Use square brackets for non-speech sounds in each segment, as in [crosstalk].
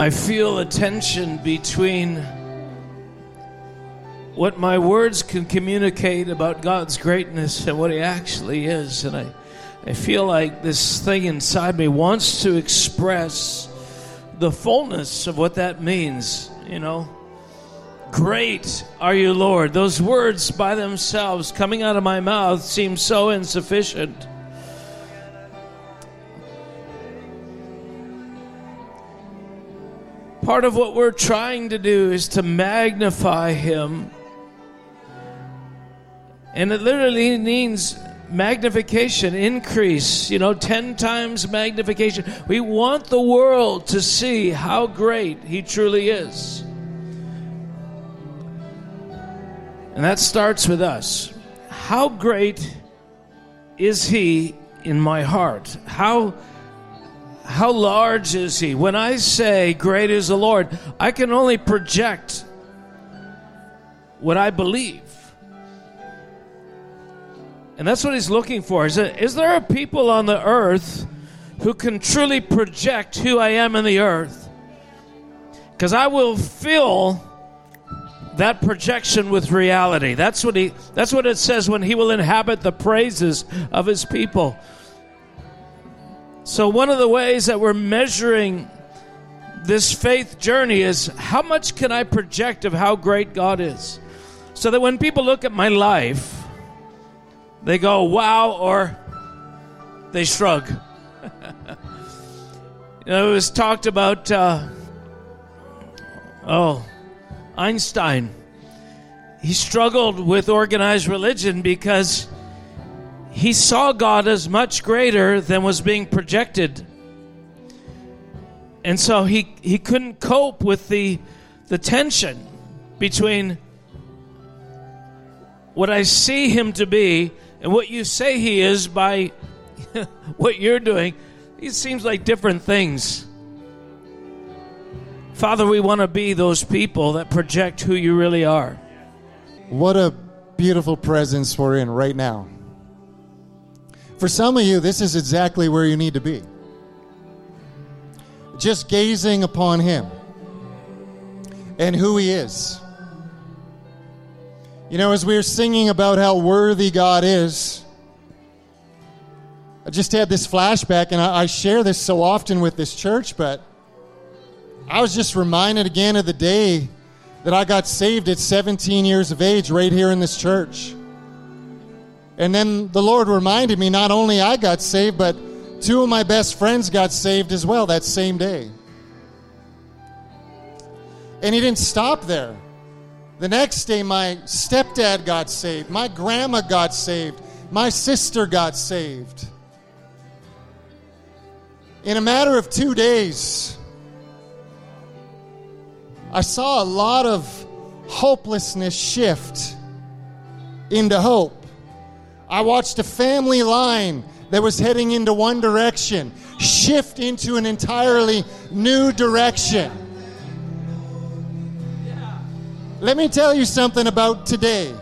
I feel a tension between what my words can communicate about God's greatness and what He actually is. And I, I feel like this thing inside me wants to express the fullness of what that means, you know. Great are you, Lord. Those words by themselves coming out of my mouth seem so insufficient. Part of what we're trying to do is to magnify Him. And it literally means magnification, increase, you know, 10 times magnification. We want the world to see how great He truly is. And that starts with us. How great is He in my heart? How how large is he? When I say great is the Lord, I can only project what I believe. And that's what he's looking for. Is, there a people on the earth who can truly project who I am in the earth? Because I will fill that projection with reality. That's what he that's what it says when he will inhabit the praises of his people. So, one of the ways that we're measuring this faith journey is how much can I project of how great God is? So that when people look at my life, they go, wow, or they shrug. [laughs] you know, it was talked about, uh, oh, Einstein. He struggled with organized religion because he saw God as much greater than was being projected. And so he, he couldn't cope with the, the tension between what I see him to be and what you say he is by [laughs] what you're doing. It seems like different things. Father, we want to be those people that project who you really are. What a beautiful presence we're in right now. For some of you, this is exactly where you need to be. Just gazing upon Him and who He is. You know, as we were singing about how worthy God is, I just had this flashback, and I, I share this so often with this church, but I was just reminded again of the day that I got saved at 17 years of age right here in this church. And then the Lord reminded me not only I got saved, but two of my best friends got saved as well that same day. And He didn't stop there. The next day, my stepdad got saved, my grandma got saved, my sister got saved. In a matter of two days, I saw a lot of hopelessness shift into hope. I watched a family line that was heading into one direction shift into an entirely new direction. Let me tell you something about today.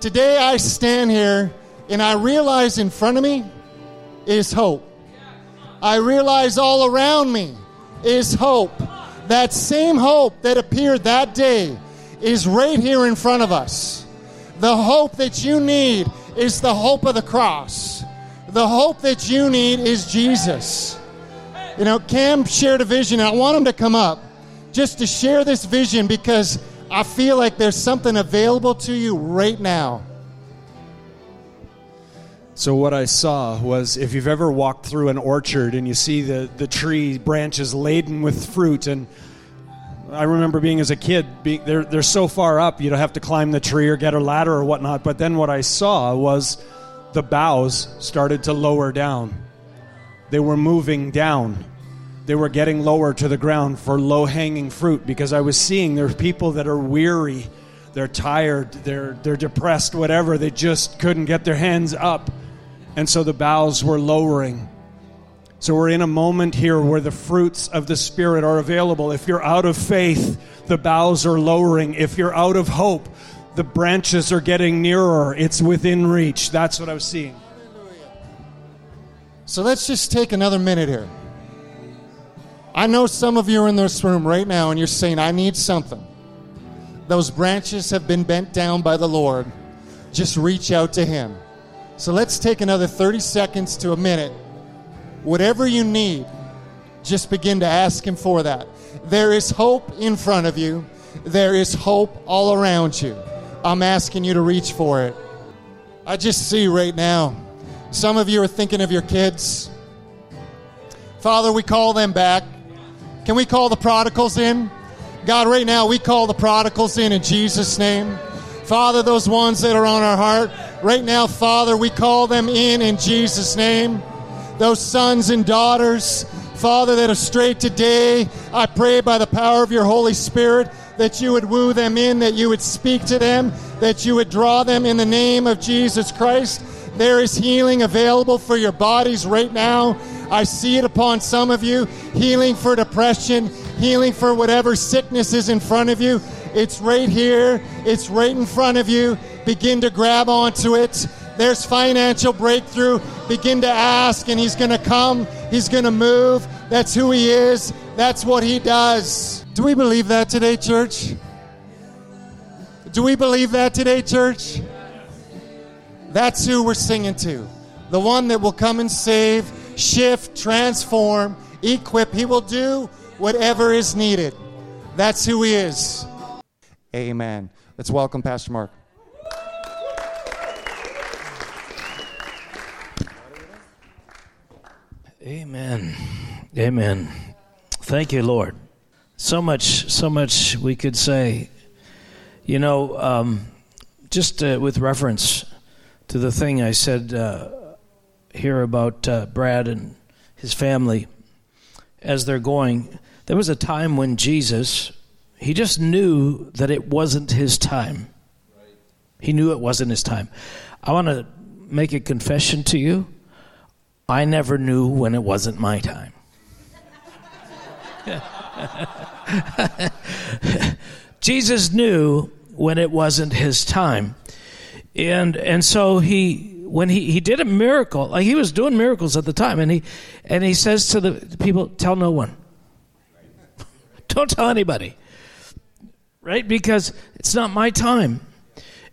Today I stand here and I realize in front of me is hope. I realize all around me is hope. That same hope that appeared that day is right here in front of us. The hope that you need is the hope of the cross. The hope that you need is Jesus. You know, Cam shared a vision, and I want him to come up just to share this vision because I feel like there's something available to you right now. So what I saw was if you've ever walked through an orchard and you see the, the tree branches laden with fruit and I remember being as a kid, they're, they're so far up, you don't have to climb the tree or get a ladder or whatnot. But then what I saw was the boughs started to lower down. They were moving down. They were getting lower to the ground for low hanging fruit because I was seeing there's people that are weary, they're tired, they're, they're depressed, whatever. They just couldn't get their hands up. And so the boughs were lowering. So we're in a moment here where the fruits of the Spirit are available. If you're out of faith, the boughs are lowering. If you're out of hope, the branches are getting nearer. It's within reach. That's what I was seeing. So let's just take another minute here. I know some of you are in this room right now and you're saying, I need something. Those branches have been bent down by the Lord. Just reach out to Him. So let's take another 30 seconds to a minute. Whatever you need, just begin to ask Him for that. There is hope in front of you, there is hope all around you. I'm asking you to reach for it. I just see right now, some of you are thinking of your kids. Father, we call them back. Can we call the prodigals in? God, right now, we call the prodigals in in Jesus' name. Father, those ones that are on our heart, right now, Father, we call them in in Jesus' name. Those sons and daughters, Father, that are straight today, I pray by the power of your Holy Spirit that you would woo them in, that you would speak to them, that you would draw them in the name of Jesus Christ. There is healing available for your bodies right now. I see it upon some of you healing for depression, healing for whatever sickness is in front of you. It's right here, it's right in front of you. Begin to grab onto it. There's financial breakthrough. Begin to ask, and He's going to come, He's going to move. That's who He is, that's what He does. Do we believe that today, church? Do we believe that today, church? That's who we're singing to. The one that will come and save shift, transform, equip. He will do whatever is needed. That's who He is. Amen. Let's welcome Pastor Marc. Amen. Amen. Thank you, Lord. So much, so much we could say. You know, um, just uh, with reference to the thing I said uh, hear about uh, Brad and his family as they're going. There was a time when Jesus, he just knew that it wasn't his time. He knew it wasn't his time. I want to make a confession to you. I never knew when it wasn't my time. [laughs] Jesus knew when it wasn't his time. And and so he when he, he did a miracle, like he was doing miracles at the time, and he and he says to the people, "Tell no one, [laughs] don't tell anybody, right? Because it's not my time."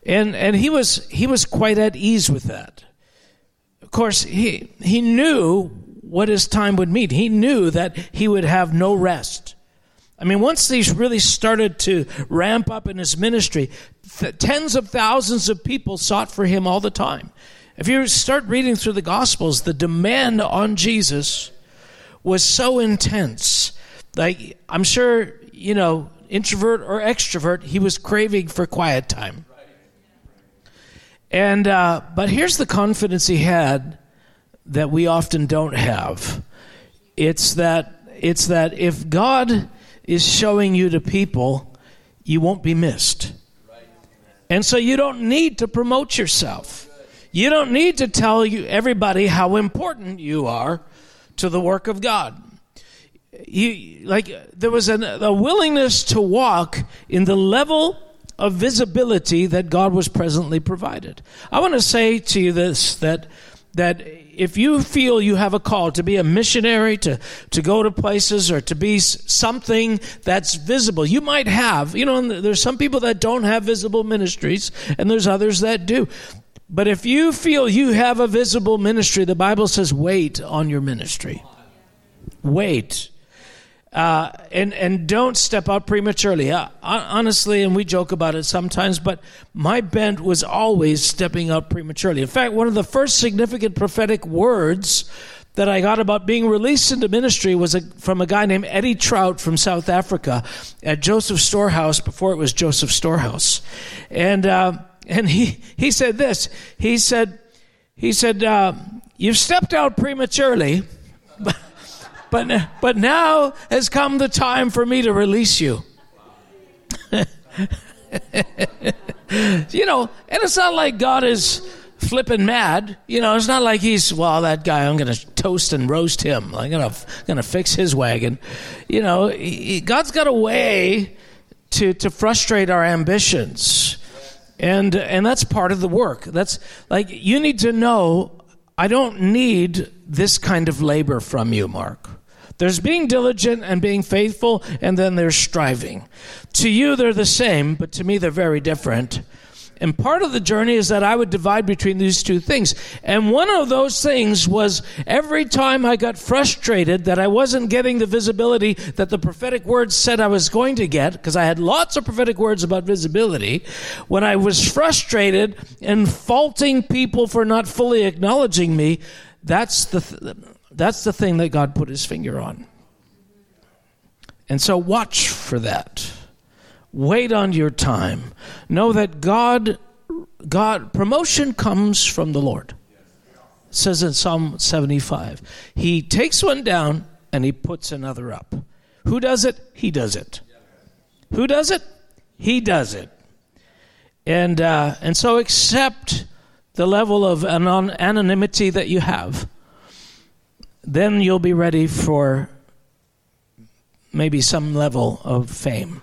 And and he was he was quite at ease with that. Of course, he he knew what his time would mean. He knew that he would have no rest. I mean, once these really started to ramp up in his ministry, th- tens of thousands of people sought for him all the time. If you start reading through the Gospels, the demand on Jesus was so intense. Like, I'm sure, you know, introvert or extrovert, he was craving for quiet time. And, uh, but here's the confidence he had that we often don't have. It's that, it's that if God is showing you to people, you won't be missed. And so you don't need to promote yourself. You don't need to tell you everybody how important you are to the work of God. You like there was an, a willingness to walk in the level of visibility that God was presently provided. I want to say to you this that that if you feel you have a call to be a missionary, to, to go to places, or to be something that's visible, you might have, you know, there's some people that don't have visible ministries, and there's others that do. But if you feel you have a visible ministry, the Bible says wait on your ministry. Wait. Uh, and and don't step out prematurely. Uh, honestly, and we joke about it sometimes, but my bent was always stepping out prematurely. In fact, one of the first significant prophetic words that I got about being released into ministry was a, from a guy named Eddie Trout from South Africa at Joseph Storehouse before it was Joseph Storehouse, and. Uh, and he, he said this. He said, he said, uh, you've stepped out prematurely, [laughs] but, but, now has come the time for me to release you. [laughs] you know, and it's not like God is flipping mad. You know, it's not like he's, well, that guy, I'm going to toast and roast him. I'm going to going to fix his wagon. You know, he, God's got a way to, to frustrate our ambitions and and that's part of the work that's like you need to know i don't need this kind of labor from you Marc There's being diligent and being faithful, and then there's striving. To you, they're the same, but to me, they're very different. And part of the journey is that I would divide between these two things. And one of those things was every time I got frustrated that I wasn't getting the visibility that the prophetic words said I was going to get, because I had lots of prophetic words about visibility, when I was frustrated and faulting people for not fully acknowledging me, that's the, th- that's the thing that God put his finger on. And so watch for that. Wait on your time. Know that God God promotion comes from the Lord. It says in Psalm 75. He takes one down and he puts another up. Who does it? He does it. Who does it? He does it. And uh, and so accept the level of anon- anonymity that you have. Then you'll be ready for maybe some level of fame.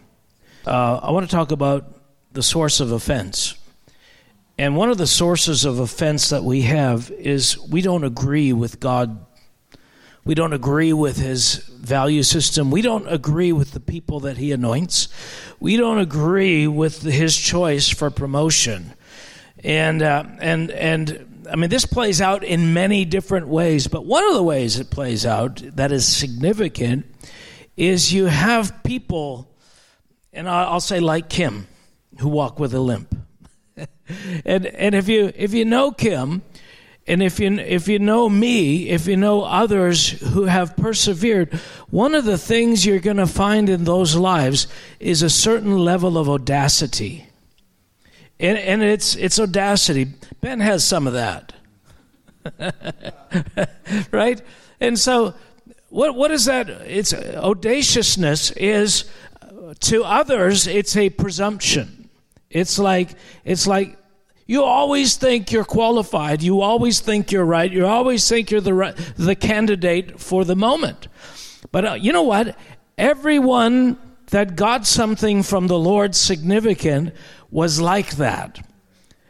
Uh, I want to talk about the source of offense. And one of the sources of offense that we have is we don't agree with God. We don't agree with his value system. We don't agree with the people that he anoints. We don't agree with his choice for promotion. And, uh, and, and I mean, this plays out in many different ways, but one of the ways it plays out that is significant is you have people and I'll say like Kim, who walk with a limp. [laughs] and and if you if you know Kim, and if you if you know me, if you know others who have persevered, one of the things you're going to find in those lives is a certain level of audacity. And and it's it's audacity. Ben has some of that. [laughs] right? And so what what is that? It's audaciousness is to others, it's a presumption. It's like, it's like, you always think you're qualified. You always think you're right. You always think you're the right, the candidate for the moment. But uh, you know what? Everyone that got something from the Lord significant was like that.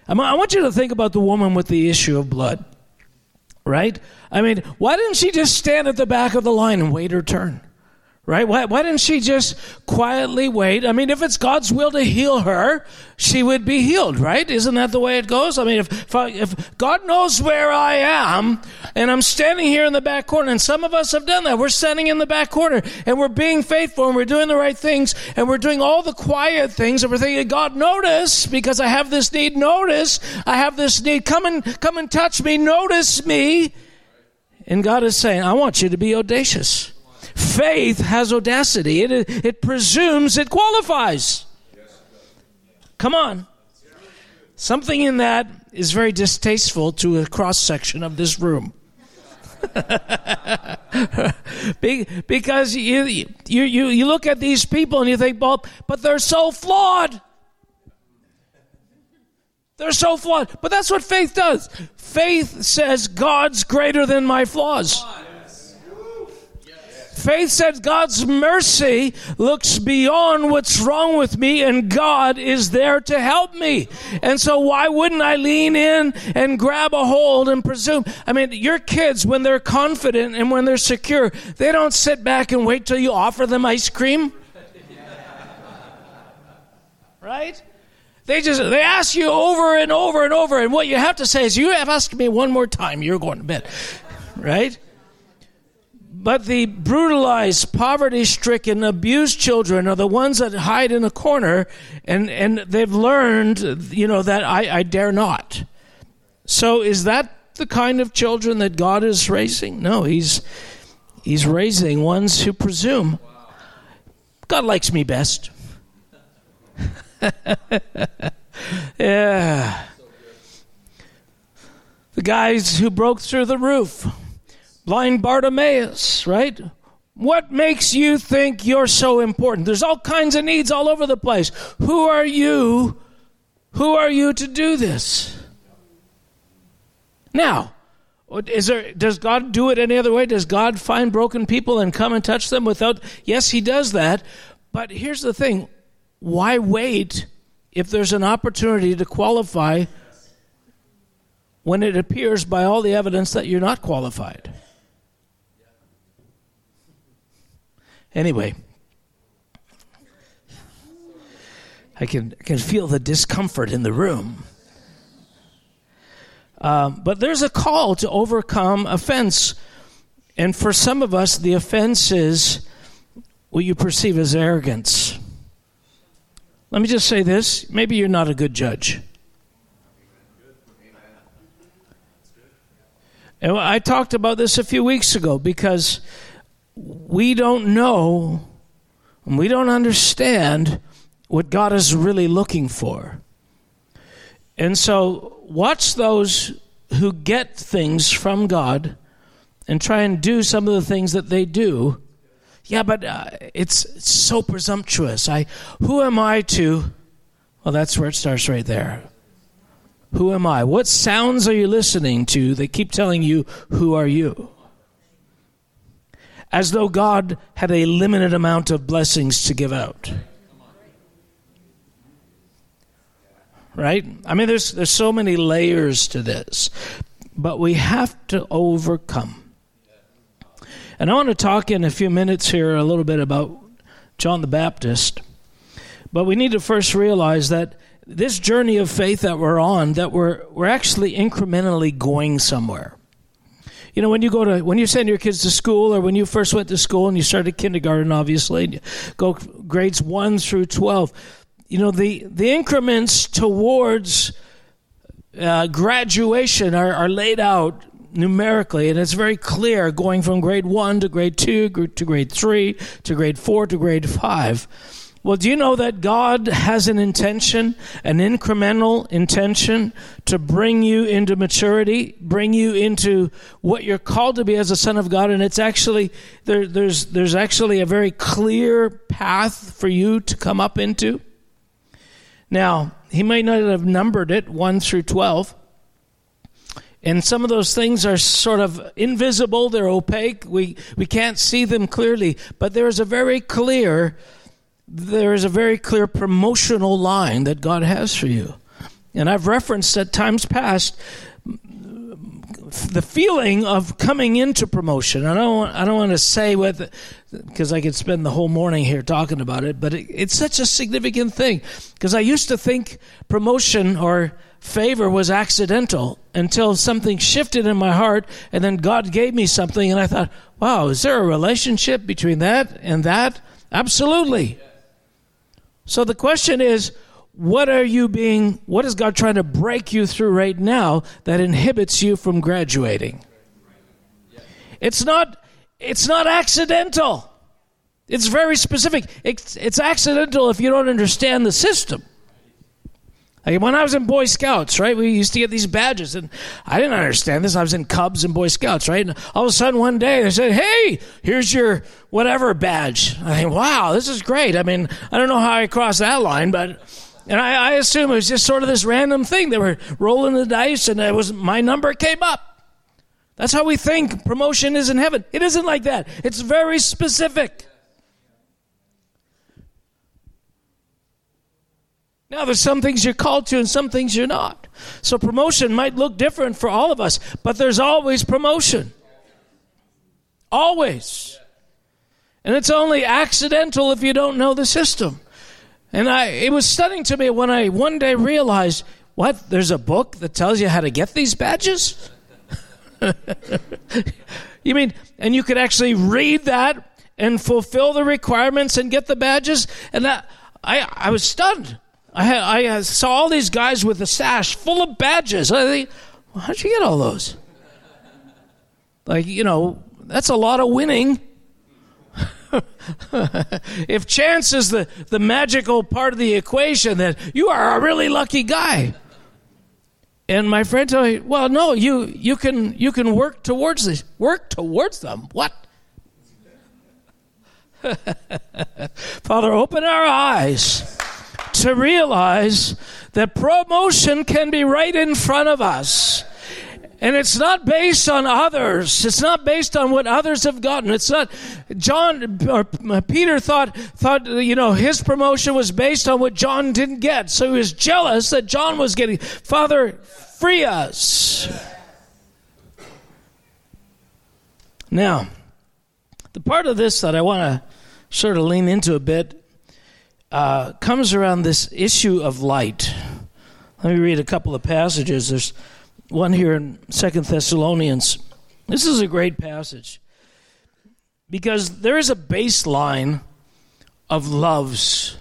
I want you to think about the woman with the issue of blood, right? I mean, why didn't she just stand at the back of the line and wait her turn? Right? Why, why didn't she just quietly wait? I mean, if it's God's will to heal her, she would be healed, right? Isn't that the way it goes? I mean, if, if, I, if, God knows where I am and I'm standing here in the back corner, and some of us have done that. We're standing in the back corner and we're being faithful and we're doing the right things and we're doing all the quiet things and we're thinking, God, notice because I have this need. Notice I have this need. Come and, come and touch me. Notice me. And God is saying, I want you to be audacious. Faith has audacity. It, it presumes it qualifies. Come on. Something in that is very distasteful to a cross section of this room. [laughs] because you, you, you, you look at these people and you think, well, but they're so flawed. They're so flawed. But that's what faith does. Faith says, God's greater than my flaws. Faith says God's mercy looks beyond what's wrong with me and God is there to help me. And so why wouldn't I lean in and grab a hold and presume? I mean, your kids, when they're confident and when they're secure, they don't sit back and wait till you offer them ice cream. [laughs] Right? They just they ask you over and over and over, and what you have to say is, "You have asked me one more time, you're going to bed." [laughs] Right? But the brutalized, poverty stricken, abused children are the ones that hide in a corner and, and they've learned, you know, that I, I dare not. So is that the kind of children that God is raising? No, He's, he's raising ones who presume God likes me best. [laughs] yeah. The guys who broke through the roof blind Bartimaeus, right? What makes you think you're so important? There's all kinds of needs all over the place. Who are you? Who are you to do this? Now, is there, does God do it any other way? Does God find broken people and come and touch them without? Yes, He does that. But here's the thing why wait if there's an opportunity to qualify when it appears by all the evidence that you're not qualified? Anyway, I can, can feel the discomfort in the room. Um, but there's a call to overcome offense. And for some of us, the offense is what you perceive as arrogance. Let me just say this maybe you're not a good judge. And I talked about this a few weeks ago because we don't know and we don't understand what God is really looking for. And so, watch those who get things from God and try and do some of the things that they do. Yeah, but uh, it's, it's so presumptuous. I, who am I to? Well, that's where it starts right there. Who am I? What sounds are you listening to that keep telling you, who are you? As though God had a limited amount of blessings to give out. right? I mean, there's there's so many layers to this, but we have to overcome. And I want to talk in a few minutes here a little bit about John the Baptist, but we need to first realize that this journey of faith that we're on, that we're we're actually incrementally going somewhere. You know, when you go to when you send your kids to school, or when you first went to school and you started kindergarten, obviously, and you go grades one through twelve you know, the, the increments towards uh, graduation are, are laid out numerically, and it's very clear going from grade one to grade two to grade three to grade four to grade five. Well, do you know that God has an intention, an incremental intention to bring you into maturity, bring you into what you're called to be as a son of God? And it's actually, there, there's, there's actually a very clear path for you to come up into. Now, he might not have numbered it 1 through 12. And some of those things are sort of invisible, they're opaque, we, we can't see them clearly, but there is a very clear there is a very clear promotional line that God has for you. And I've referenced at times past the feeling of coming into promotion. I don't I don't want to say what because I could spend the whole morning here talking about it, but it, it's such a significant thing because I used to think promotion or favor was accidental until something shifted in my heart and then God gave me something and I thought, "Wow, is there a relationship between that and that?" Absolutely. So the question is, what are you being what is god trying to break you through right now that inhibits you from graduating? It's not it's not accidental. It's very specific. It's, it's accidental if you don't understand the system like when I was in Boy Scouts, right, we used to get these badges, and I didn't understand this. I was in Cubs and Boy Scouts, right? And all of a sudden, one day, they said, "Hey, here's your whatever badge." I think, "Wow, this is great." I mean, I don't know how I crossed that line, but and I, I assume it was just sort of this random thing. They were rolling the dice, and it was my number came up. That's how we think promotion is in heaven. It isn't like that. It's very specific. Now, there's some things you're called to and some things you're not. So, promotion might look different for all of us, but there's always promotion. Always. And it's only accidental if you don't know the system. And I, it was stunning to me when I one day realized, what? There's a book that tells you how to get these badges? [laughs] you mean, and you could actually read that and fulfill the requirements and get the badges? And that, I, I was stunned. I, I uh, saw all these guys with a sash full of badges. I think, well, how'd you get all those? Like, you know, that's a lot of winning. [laughs] if chance is the, the magical part of the equation, then you are a really lucky guy. And my friend told me, well, no, you, you, can, you can work towards this. Work towards them? What? [laughs] Father, open our eyes to realize that promotion can be right in front of us. And it's not based on others. It's not based on what others have gotten. It's not John or uh, Peter thought thought you know his promotion was based on what John didn't get. So he was jealous that John was getting. Father, free us. Now, the part of this that I want to sort of lean into a bit uh, comes around this issue of light. Let me read a couple of passages. There's one here in Second Thessalonians. This is a great passage because there is a baseline of loves,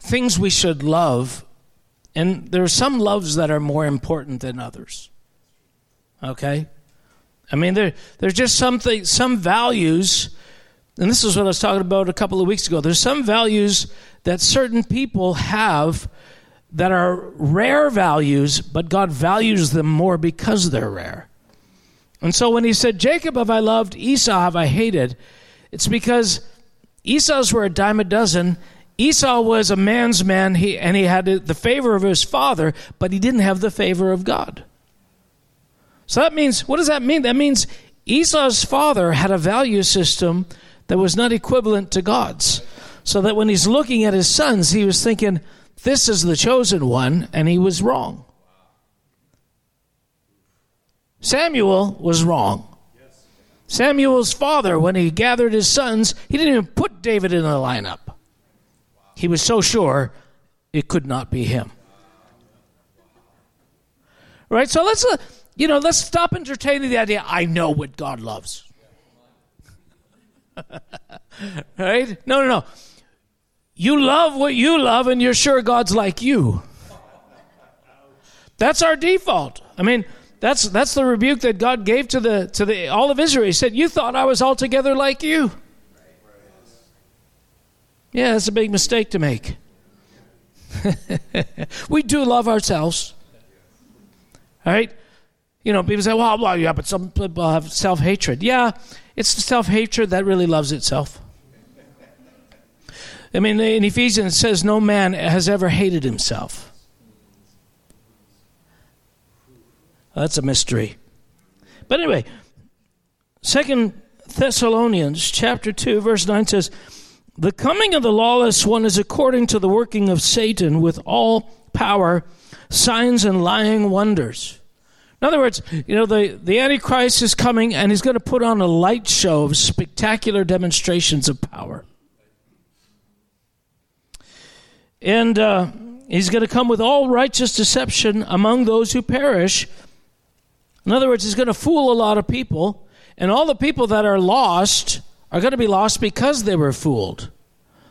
things we should love, and there are some loves that are more important than others. Okay? I mean, there, there's just something, some values, and this is what I was talking about a couple of weeks ago. There's some values that certain people have that are rare values, but God values them more because they're rare. And so when he said, Jacob have I loved, Esau have I hated, it's because Esau's were a dime a dozen. Esau was a man's man, he, and he had the favor of his father, but he didn't have the favor of God. So that means, what does that mean? That means Esau's father had a value system that was not equivalent to God's. So that when he's looking at his sons, he was thinking, this is the chosen one, and he was wrong. Samuel was wrong. Samuel's father, when he gathered his sons, he didn't even put David in the lineup. He was so sure it could not be him. Right? So let's, uh, you know, let's stop entertaining the idea, I know what God loves. [laughs] right? No, no, no. You love what you love, and you're sure God's like you. That's our default. I mean, that's that's the rebuke that God gave to the to the all of Israel. He said, "You thought I was altogether like you." Yeah, that's a big mistake to make. [laughs] we do love ourselves. All right? You know, people say, well, well yeah, but some people have self hatred. Yeah, it's the self hatred that really loves itself. I mean, in Ephesians, it says, no man has ever hated himself. That's a mystery. But anyway, Second Thessalonians chapter 2, verse 9 says, The coming of the lawless one is according to the working of Satan with all power, signs, and lying wonders. In other words, you know, the, the Antichrist is coming and he's going to put on a light show of spectacular demonstrations of power. And uh, he's going to come with all righteous deception among those who perish. In other words, he's going to fool a lot of people, and all the people that are lost are going to be lost because they were fooled.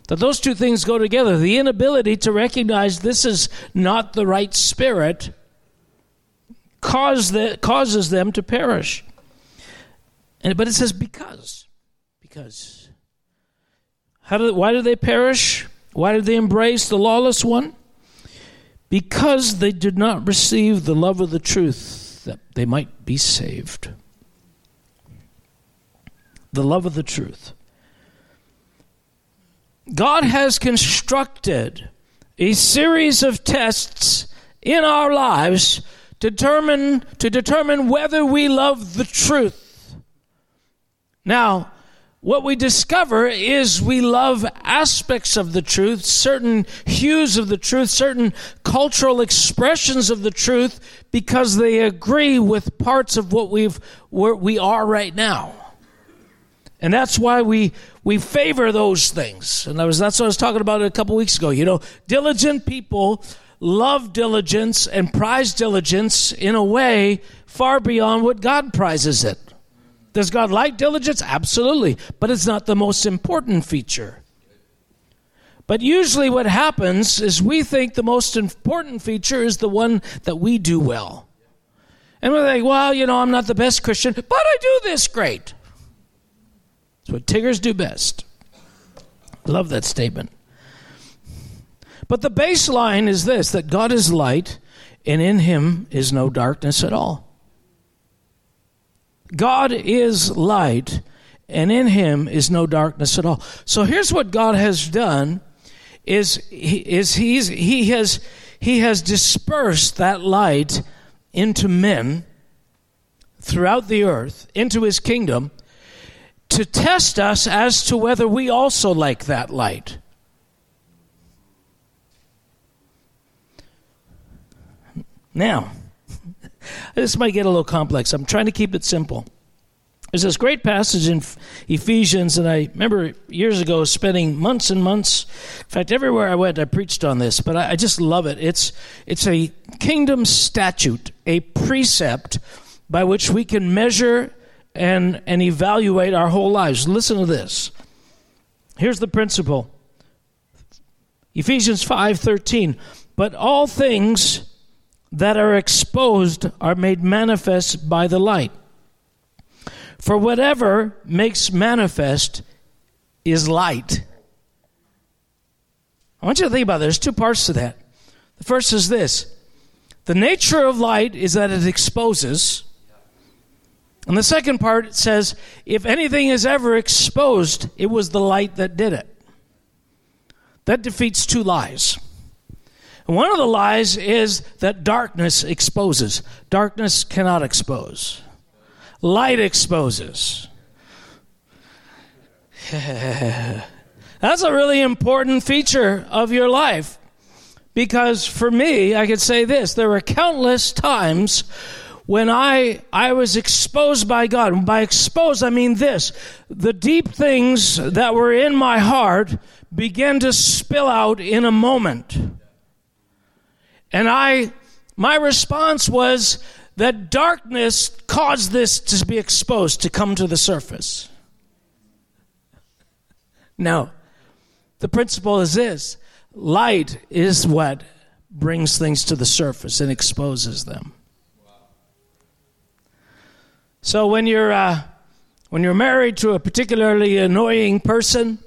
That those two things go together. The inability to recognize this is not the right spirit cause the, causes them to perish. And, but it says because. Because. How do, why do they perish? Why did they embrace the lawless one? Because they did not receive the love of the truth that they might be saved. The love of the truth. God has constructed a series of tests in our lives determine, to determine whether we love the truth. Now, what we discover is we love aspects of the truth, certain hues of the truth, certain cultural expressions of the truth, because they agree with parts of what we've where we are right now. And that's why we we favor those things. And that was that's what I was talking about a couple weeks ago. You know, diligent people love diligence and prize diligence in a way far beyond what God prizes it. Does God like diligence? Absolutely. But it's not the most important feature. But usually, what happens is we think the most important feature is the one that we do well. And we're like, well, you know, I'm not the best Christian, but I do this great. That's what Tiggers do best. Love that statement. But the baseline is this that God is light, and in him is no darkness at all. God is light, and in him is no darkness at all. So here's what God has done is, is he's, he, has, he has dispersed that light into men throughout the earth, into his kingdom, to test us as to whether we also like that light. Now, [laughs] this might get a little complex. I'm trying to keep it simple. There's this great passage in Ephesians, and I remember years ago spending months and months. In fact, everywhere I went, I preached on this, but I, I just love it. It's, it's a kingdom statute, a precept by which we can measure and, and evaluate our whole lives. Listen to this. Here's the principle Ephesians 5:13 But all things that are exposed are made manifest by the light for whatever makes manifest is light. I want you to think about it. There's two parts to that. The first is this the nature of light is that it exposes. And the second part says if anything is ever exposed, it was the light that did it. That defeats two lies. One of the lies is that darkness exposes. Darkness cannot expose light exposes. [laughs] That's a really important feature of your life. Because for me, I could say this there were countless times when I, I was exposed by God. By exposed, I mean this the deep things that were in my heart began to spill out in a moment. And I, my response was, that darkness caused this to be exposed, to come to the surface. No. The principle is this light is what brings things to the surface and exposes them. So when you're uh, when you're married to a particularly annoying person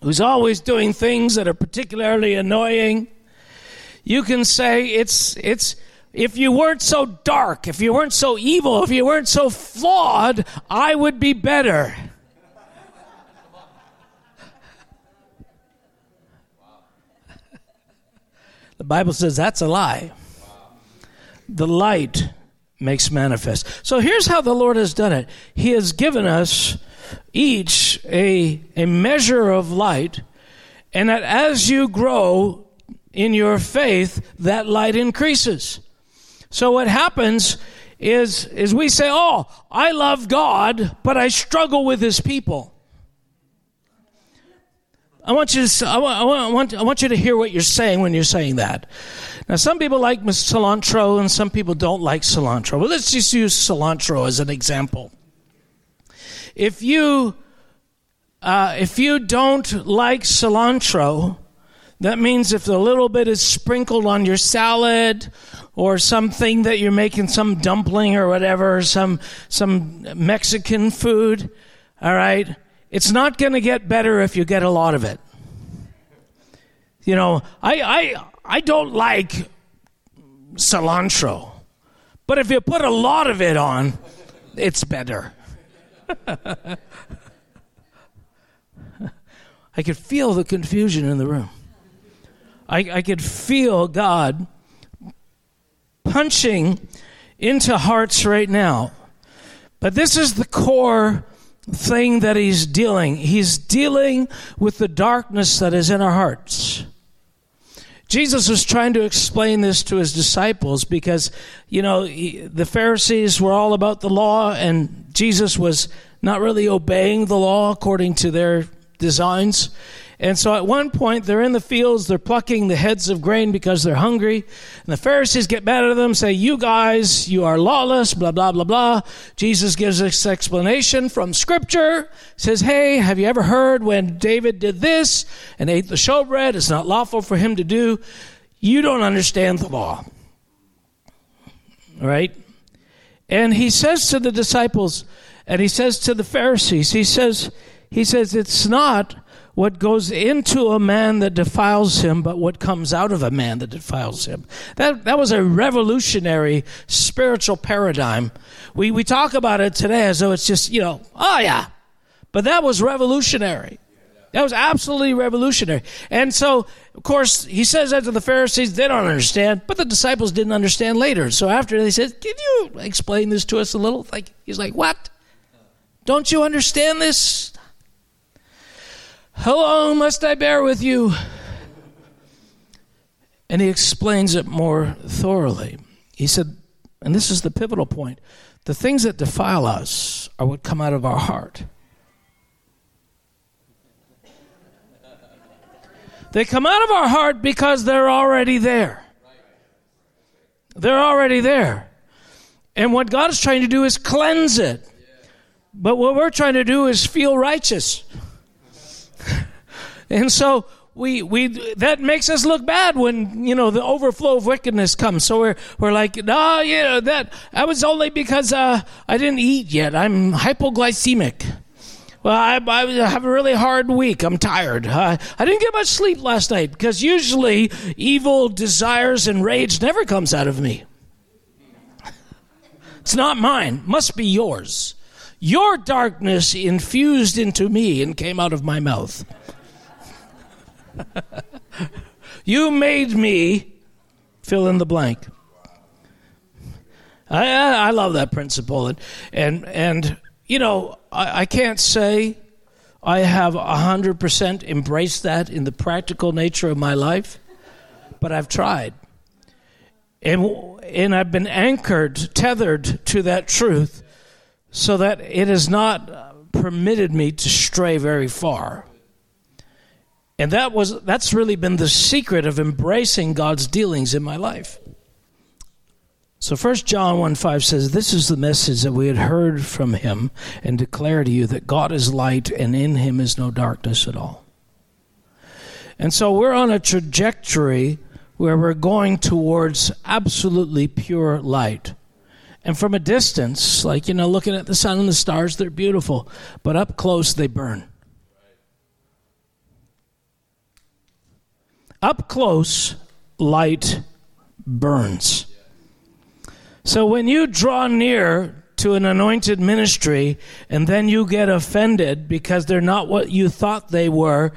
who's always doing things that are particularly annoying, you can say it's it's if you weren't so dark, if you weren't so evil, if you weren't so flawed, I would be better. The Bible says that's a lie. The light makes manifest. So here's how the Lord has done it He has given us each a, a measure of light, and that as you grow in your faith, that light increases. So what happens is, is we say, oh, I love God, but I struggle with his people. I want you to, I want, I want, I want you to hear what you're saying when you're saying that. Now, some people like cilantro and some people don't like cilantro. Well, let's just use cilantro as an example. If you, uh, if you don't like cilantro, that means if a little bit is sprinkled on your salad or something that you're making some dumpling or whatever, some some Mexican food, all right? It's not going to get better if you get a lot of it. You know, I I I don't like cilantro. But if you put a lot of it on, it's better. [laughs] I could feel the confusion in the room. I, I could feel God punching into hearts right now. But this is the core thing that he's dealing. He's dealing with the darkness that is in our hearts. Jesus was trying to explain this to his disciples because, you know, he, the Pharisees were all about the law and Jesus was not really obeying the law according to their designs. And so at one point, they're in the fields, they're plucking the heads of grain because they're hungry. And the Pharisees get mad at them, say, You guys, you are lawless, blah, blah, blah, blah. Jesus gives this explanation from Scripture, says, Hey, have you ever heard when David did this and ate the showbread? It's not lawful for him to do. You don't understand the law. Right? And he says to the disciples, and he says to the Pharisees, he says, he says, it's not what goes into a man that defiles him, but what comes out of a man that defiles him. That, that was a revolutionary spiritual paradigm. We, we talk about it today as though it's just, you know, oh yeah. But that was revolutionary. That was absolutely revolutionary. And so, of course, he says that to the Pharisees. They don't understand, but the disciples didn't understand later. So after they said, Can you explain this to us a little? Like He's like, What? Don't you understand this? How long must I bear with you? And he explains it more thoroughly. He said, and this is the pivotal point The things that defile us are what come out of our heart. They come out of our heart because they're already there. They're already there. And what God is trying to do is cleanse it. But what we're trying to do is feel righteous. And so we, we that makes us look bad when you know the overflow of wickedness comes. So we're we're like, no, yeah, that that was only because uh, I didn't eat yet. I'm hypoglycemic. Well, I, I have a really hard week. I'm tired. Uh, I didn't get much sleep last night because usually evil desires and rage never comes out of me. [laughs] It's not mine. Must be yours. Your darkness infused into me and came out of my mouth. [laughs] you made me fill in the blank. I, I love that principle, and and and you know I, I can't say I have hundred percent embraced that in the practical nature of my life, but I've tried, and and I've been anchored, tethered to that truth, so that it has not permitted me to stray very far. And that was that's really been the secret of embracing God's dealings in my life. So 1 John 1 5 says, This is the message that we had heard from him and declare to you that God is light and in him is no darkness at all. And so we're on a trajectory where we're going towards absolutely pure light. And from a distance, like, you know, looking at the sun and the stars, they're beautiful. But up close, they burn. Up close, light burns. So when you draw near to an anointed ministry and then you get offended because they're not what you thought they were,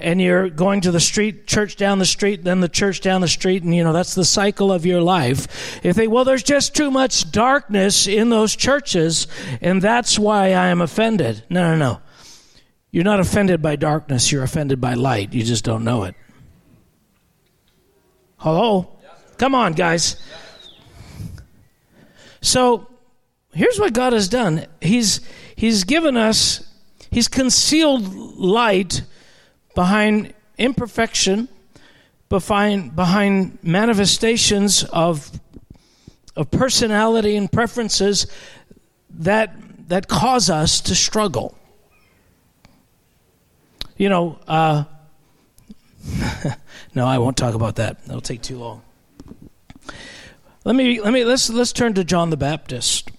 and you're going to the street, church down the street, then the church down the street, and you know, that's the cycle of your life. If they, well, there's just too much darkness in those churches, and that's why I am offended. No, no, no. You're not offended by darkness, you're offended by light. You just don't know it. Hello? Come on, guys. So here's what God has done. He's He's given us He's concealed light behind imperfection, behind behind manifestations of of personality and preferences that that cause us to struggle. You know, uh, [laughs] no, I won't talk about that. That'll take too long. Let me let me let's let's turn to John the Baptist.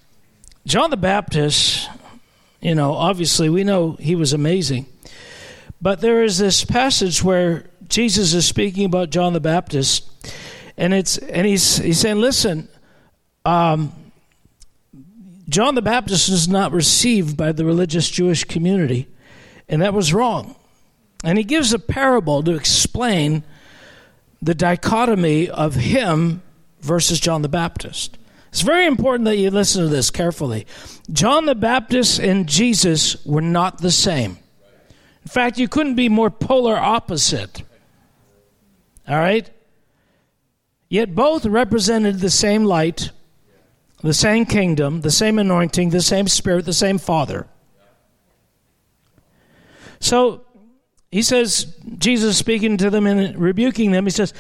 John the Baptist, you know, obviously we know he was amazing. But there is this passage where Jesus is speaking about John the Baptist, and it's and he's he's saying, "Listen, um, John the Baptist was not received by the religious Jewish community, and that was wrong." And he gives a parable to explain the dichotomy of him versus John the Baptist. It's very important that you listen to this carefully. John the Baptist and Jesus were not the same. In fact, you couldn't be more polar opposite. All right? Yet both represented the same light, the same kingdom, the same anointing, the same spirit, the same Father. So he says, Jesus speaking to them and rebuking them, he says,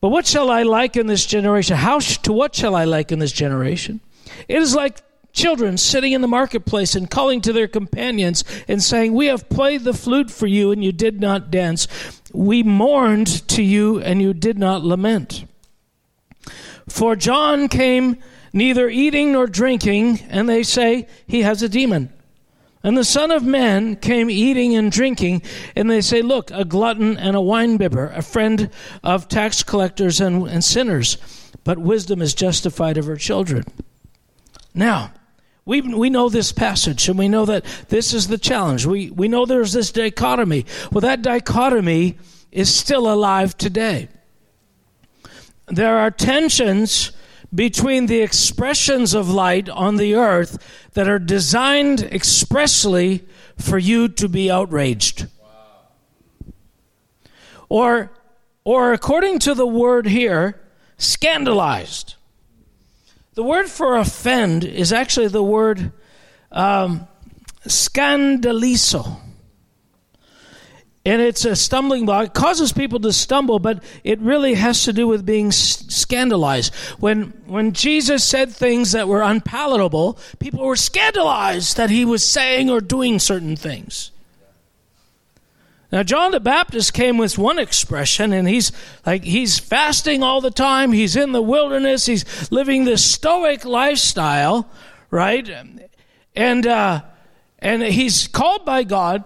But what shall I liken this generation? How to what shall I liken this generation? It is like children sitting in the marketplace and calling to their companions and saying, We have played the flute for you and you did not dance. We mourned to you and you did not lament. For John came neither eating nor drinking, and they say he has a demon. And the Son of Man came eating and drinking, and they say, Look, a glutton and a winebibber, a friend of tax collectors and, and sinners. But wisdom is justified of her children. Now, we, we know this passage, and we know that this is the challenge. We, we know there's this dichotomy. Well, that dichotomy is still alive today. There are tensions between the expressions of light on the earth that are designed expressly for you to be outraged. Or, or according to the word here, scandalized. The word for offend is actually the word um, scandalizo. And it's a stumbling block. It causes people to stumble, but it really has to do with being scandalized. When, when Jesus said things that were unpalatable, people were scandalized that he was saying or doing certain things. Now, John the Baptist came with one expression, and he's like, he's fasting all the time. He's in the wilderness. He's living this stoic lifestyle, right? And, uh, and he's called by God.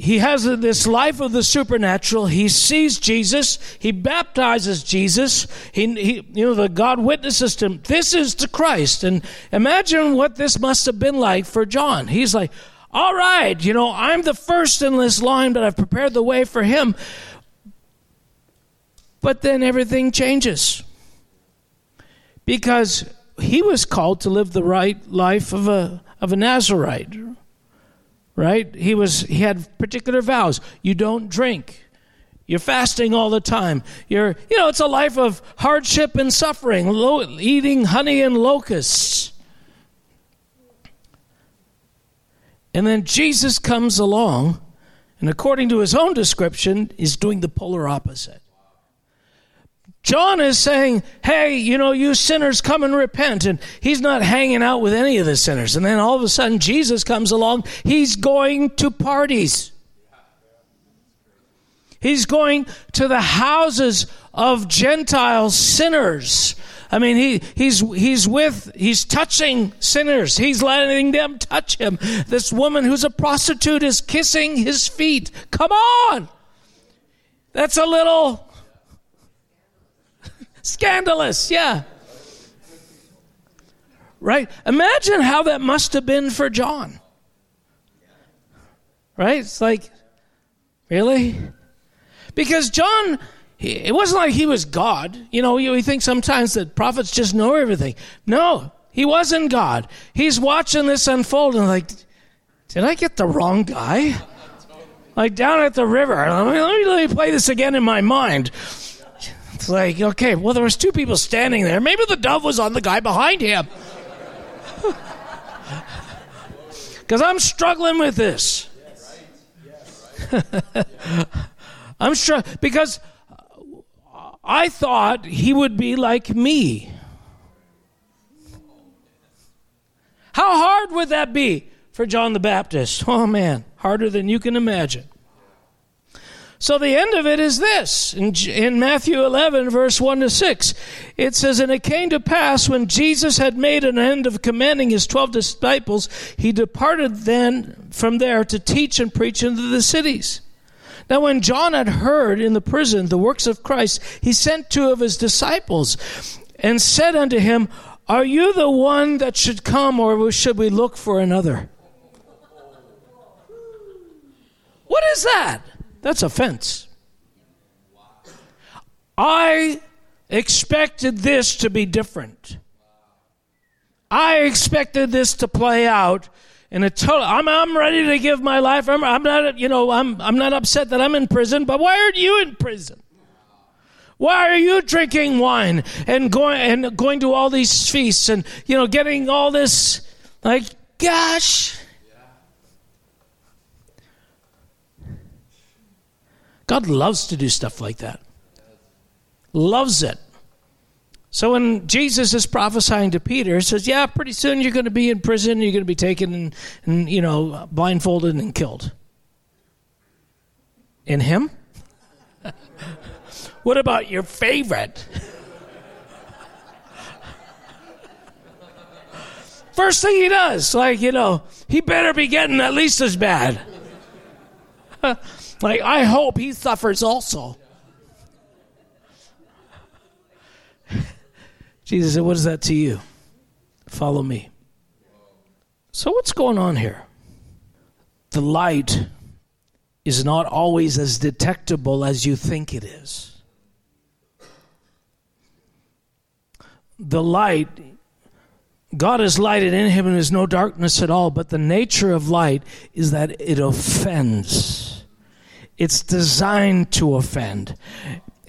He has this life of the supernatural. He sees Jesus. He baptizes Jesus. He, he, you know, the God witnesses to him. This is the Christ. And imagine what this must have been like for John. He's like, all right, you know, I'm the first in this line, but I've prepared the way for him. But then everything changes. Because he was called to live the right life of a, of a Nazarite. Right? He was he had particular vows. You don't drink. You're fasting all the time. You're, you know, it's a life of hardship and suffering, eating honey and locusts. And then Jesus comes along, and according to his own description, is doing the polar opposite. John is saying, hey, you know, you sinners come and repent. And he's not hanging out with any of the sinners. And then all of a sudden, Jesus comes along. He's going to parties. He's going to the houses of Gentile sinners I mean, he, he's, he's with, he's touching sinners. He's letting them touch him. This woman who's a prostitute is kissing his feet. Come on! That's a little scandalous, yeah. Right? Imagine how that must have been for John. Right? It's like, really? Because John it wasn't like he was God. You know, you think sometimes that prophets just know everything. No, he wasn't God. He's watching this unfold and like, did I get the wrong guy? Like down at the river. Let me, let me play this again in my mind. Like, okay, well, there was two people standing there. Maybe the dove was on the guy behind him. [laughs] Because I'm struggling with this. [laughs] I'm sure because I thought he would be like me. How hard would that be for John the Baptist? Oh man, harder than you can imagine. So the end of it is this in, in, Matthew 11, verse 1 to 6. It says, And it came to pass when Jesus had made an end of commanding his twelve disciples, he departed then from there to teach and preach into the cities. Now, when John had heard in the prison the works of Christ, he sent two of his disciples and said unto him, Are you the one that should come, or should we look for another? What is that? That's offense. I expected this to be different. I expected this to play out and a total I'm, I'm ready to give my life I'm, I'm not you know I'm, I'm not upset that i'm in prison but why aren't you in prison why are you drinking wine and going and going to all these feasts and you know getting all this like gosh god loves to do stuff like that loves it so when Jesus is prophesying to Peter, he says, "Yeah, pretty soon you're going to be in prison. You're going to be taken and, and you know blindfolded and killed." In him? [laughs] what about your favorite? First thing he does, like you know, he better be getting at least as bad. [laughs] like I hope he suffers also. Jesus said, What is that to you? Follow me. So, what's going on here? The light is not always as detectable as you think it is. The light, God has lighted in him and there's no darkness at all, but the nature of light is that it offends. It's designed to offend.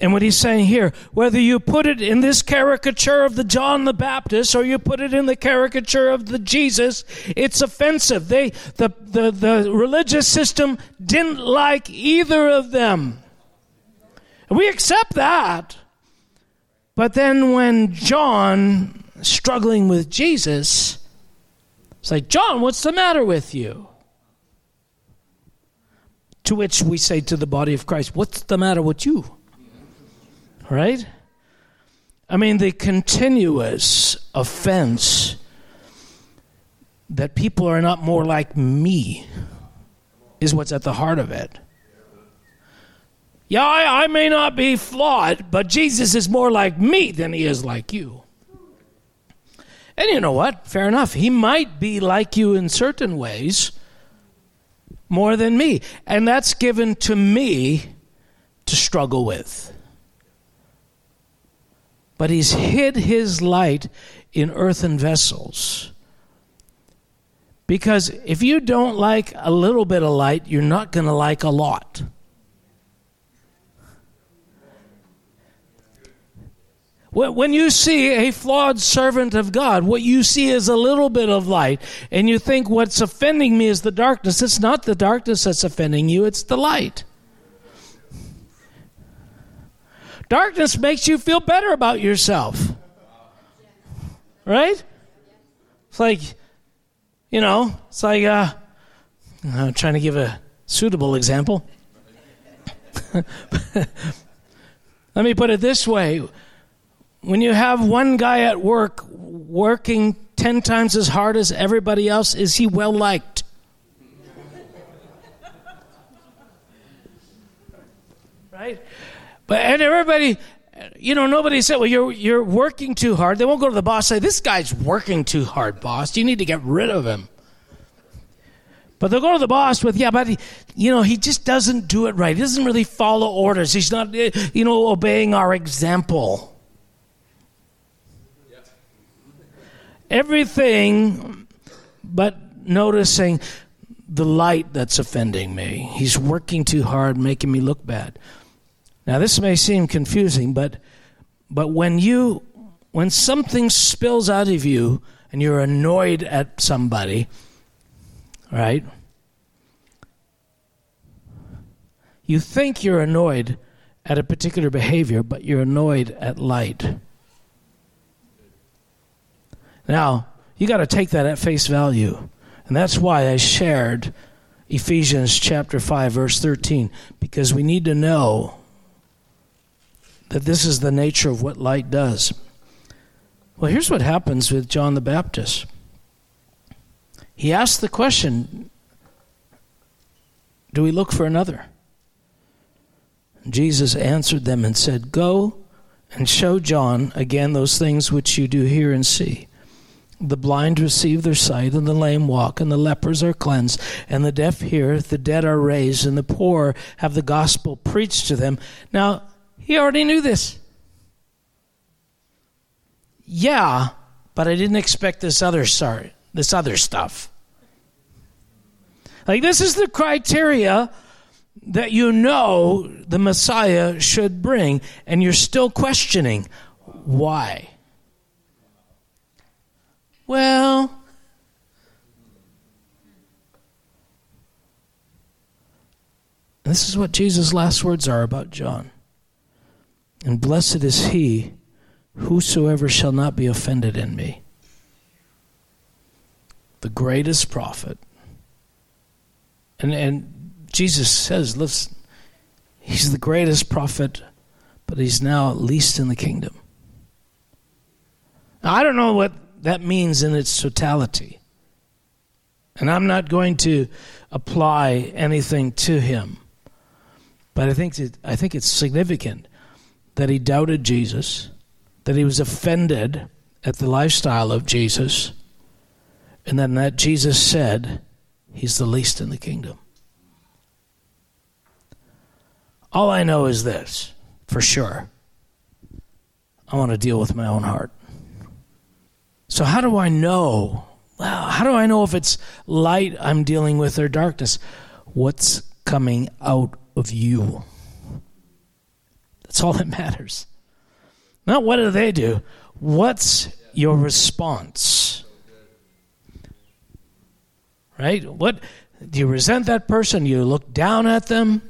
And what he's saying here, whether you put it in this caricature of the John the Baptist or you put it in the caricature of the Jesus, it's offensive. They, the, the, the religious system didn't like either of them. We accept that. But then when John, struggling with Jesus, it's like, John, what's the matter with you? To which we say to the body of Christ, What's the matter with you? Right? I mean, the continuous offense that people are not more like me is what's at the heart of it. Yeah, I, I, may not be flawed, but Jesus is more like me than he is like you. And you know what? Fair enough. He might be like you in certain ways more than me. And that's given to me to struggle with. But he's hid his light in earthen vessels. Because if you don't like a little bit of light, you're not going to like a lot. When you see a flawed servant of God, what you see is a little bit of light, and you think what's offending me is the darkness. It's not the darkness that's offending you, it's the light. Darkness makes you feel better about yourself. Right? It's like, you know, it's like, uh, I'm trying to give a suitable example. [laughs] Let me put it this way when you have one guy at work working 10 times as hard as everybody else, is he well liked? right? But and everybody, you know, nobody said, "Well, you're you're working too hard." They won't go to the boss and say, "This guy's working too hard, boss. You need to get rid of him." But they'll go to the boss with, "Yeah, but he, you know, he just doesn't do it right. He doesn't really follow orders. He's not, eh, you know, obeying our example." Everything but noticing the light that's offending me. He's working too hard, making me look bad. Now this may seem confusing, but but when you when something spills out of you and you're annoyed at somebody, right? You think you're annoyed at a particular behavior, but you're annoyed at light. Now, you got to take that at face value. And that's why I shared Ephesians chapter 5 verse 13 because we need to know that this is the nature of what light does. Well, here's what happens with John the Baptist. He asked the question, do we look for another? Jesus answered them and said, Go and show John again those things which you do hear and see the blind receive their sight, and the lame walk, and the lepers are cleansed, and the deaf hear, the dead are raised, and the poor have the gospel preached to them. Now, he already knew this. Yeah, but I didn't expect this other sorry, this other stuff. Like this is the criteria that you know the Messiah should bring, and you're still questioning why. Well, this is what Jesus' last words are about John. And blessed is he whosoever shall not be offended in me. The greatest prophet. And, and Jesus says, listen, he's the greatest prophet, but he's now least in the kingdom. Now, I don't know what that means in its totality. And I'm not going to apply anything to him. But I think, I think it's significant that he doubted Jesus, that he was offended at the lifestyle of Jesus, and then that Jesus said, He's the least in the kingdom. All I know is this, for sure. I want to deal with my own heart. So, how do I know? How do I know if it's light I'm dealing with or darkness? What's coming out of you? That's all that [laughs] matters. Not what do they do, what's your response? Right? What do you resent that person? You look down at them?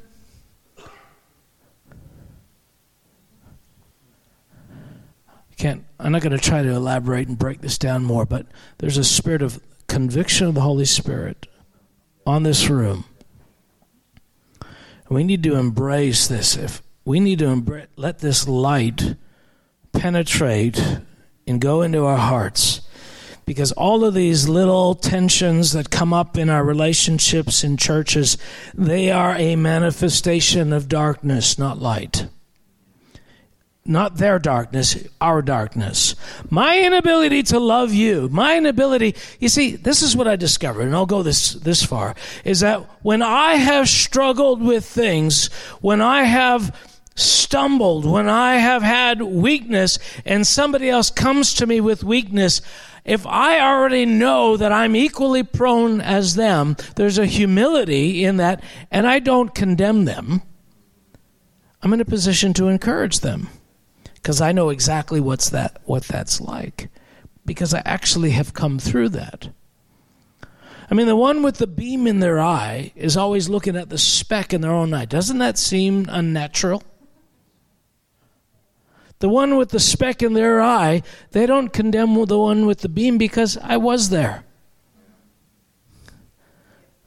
Can't I'm not going to try to elaborate and break this down more, but there's a spirit of conviction of the Holy Spirit on this room. We need to embrace this. If we need to embra- let this light penetrate and go into our hearts because all of these little tensions that come up in our relationships in churches they are a manifestation of darkness not light not their darkness, our darkness. My inability to love you, my inability, you see, this is what I discovered, and I'll go this, this far, is that when I have struggled with things, when I have stumbled, when I have had weakness, and somebody else comes to me with weakness, if I already know that I'm equally prone as them, there's a humility in that, and I don't condemn them. I'm in a position to encourage them because I know exactly what's that what that's like because I actually have come through that. I mean, the one with the beam in their eye is always looking at the speck in their own eye. Doesn't that seem unnatural? The one with the speck in their eye, they don't condemn the one with the beam because I was there.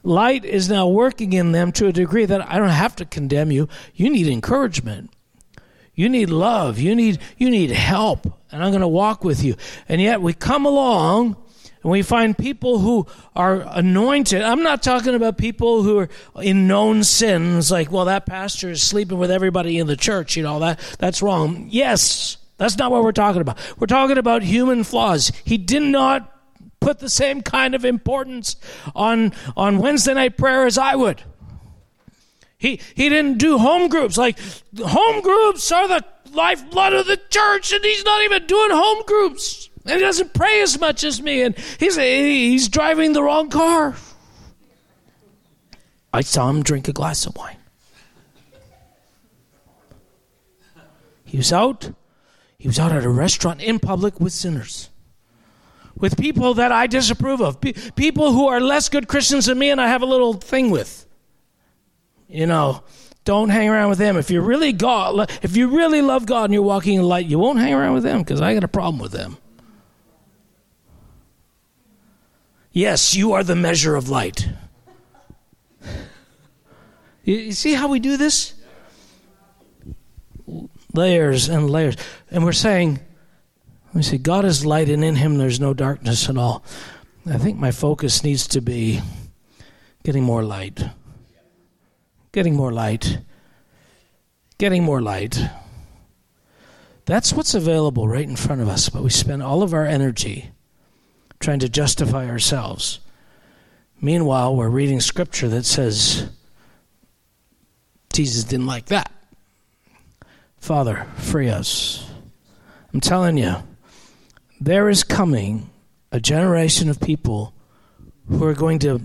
Light is now working in them to a degree that I don't have to condemn you. You need encouragement. You need love. You need you need help. And I'm going to walk with you. And yet we come along and we find people who are anointed. I'm not talking about people who are in known sins like, well, that pastor is sleeping with everybody in the church, you know, that that's wrong. Yes, that's not what we're talking about. We're talking about human flaws. He did not put the same kind of importance on on Wednesday night prayer as I would. He, he didn't do home groups. Like, home groups are the lifeblood of the church, and he's not even doing home groups. And he doesn't pray as much as me, and he's, he's driving the wrong car. I saw him drink a glass of wine. He was out. He was out at a restaurant in public with sinners, with people that I disapprove of, people who are less good Christians than me, and I have a little thing with. You know, don't hang around with them. If you really God, if you really love God and you're walking in light, you won't hang around with them because I got a problem with them. Yes, you are the measure of light. [laughs] You see how we do this? Layers and layers. And we're saying, me see, God is light and in him there's no darkness at all. I think my focus needs to be getting more light getting more light, getting more light. That's what's available right in front of us, but we spend all of our energy trying to justify ourselves. Meanwhile, we're reading scripture that says Jesus didn't like that. Father, free us. I'm telling you, there is coming a generation of people who are going to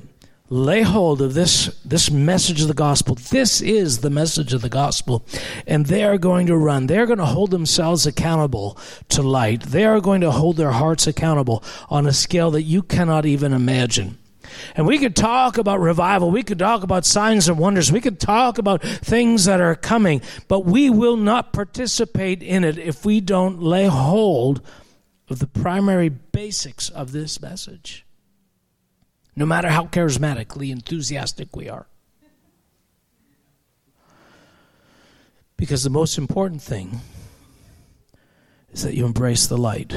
lay hold of this this message of the gospel. This is the message of the gospel. And they are going to run. They're going to hold themselves accountable to light. They are going to hold their hearts accountable on a scale that you cannot even imagine. And we could talk about revival. We could talk about signs and wonders. We could talk about things that are coming, but we will not participate in it if we don't lay hold of the primary basics of this message no matter how charismatically enthusiastic we are. Because the most important thing is that you embrace the light.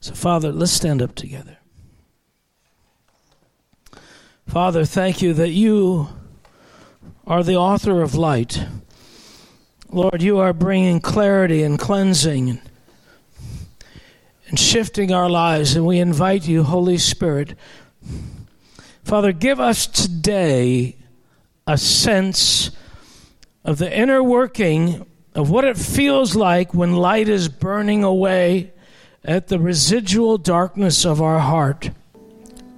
So, Father, let's stand up together. Father, thank you that you are the author of light. Lord, you are bringing clarity and cleansing and shifting our lives. And we invite you, Holy Spirit. Father, give us today a sense of the inner working of what it feels like when light is burning away at the residual darkness of our heart.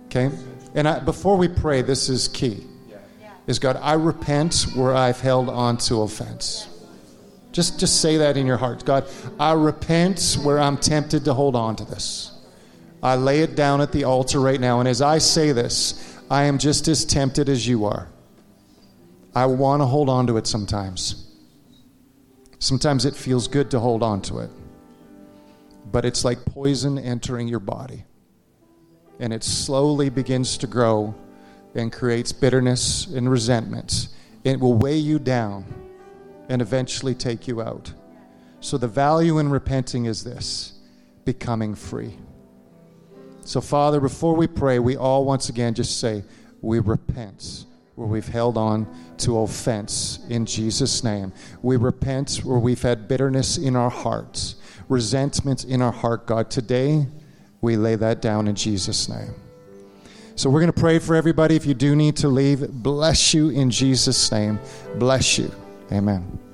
Okay? And I, before we pray, this is key. is God, I repent where I've held on to offense. Just, just say that in your heart. God, I repent where I'm tempted to hold on to this. I lay it down at the altar right now. And as I say this, I am just as tempted as you are. I want to hold on to it sometimes. Sometimes it feels good to hold on to it. But it's like poison entering your body. And it slowly begins to grow and creates bitterness and resentment. It will weigh you down and eventually take you out. So, the value in repenting is this becoming free. So, Father, before we pray, we all once again just say, We repent where we've held on to offense in Jesus' name. We repent where we've had bitterness in our hearts, resentment in our heart, God. Today, we lay that down in Jesus' name. So, we're going to pray for everybody. If you do need to leave, bless you in Jesus' name. Bless you. Amen.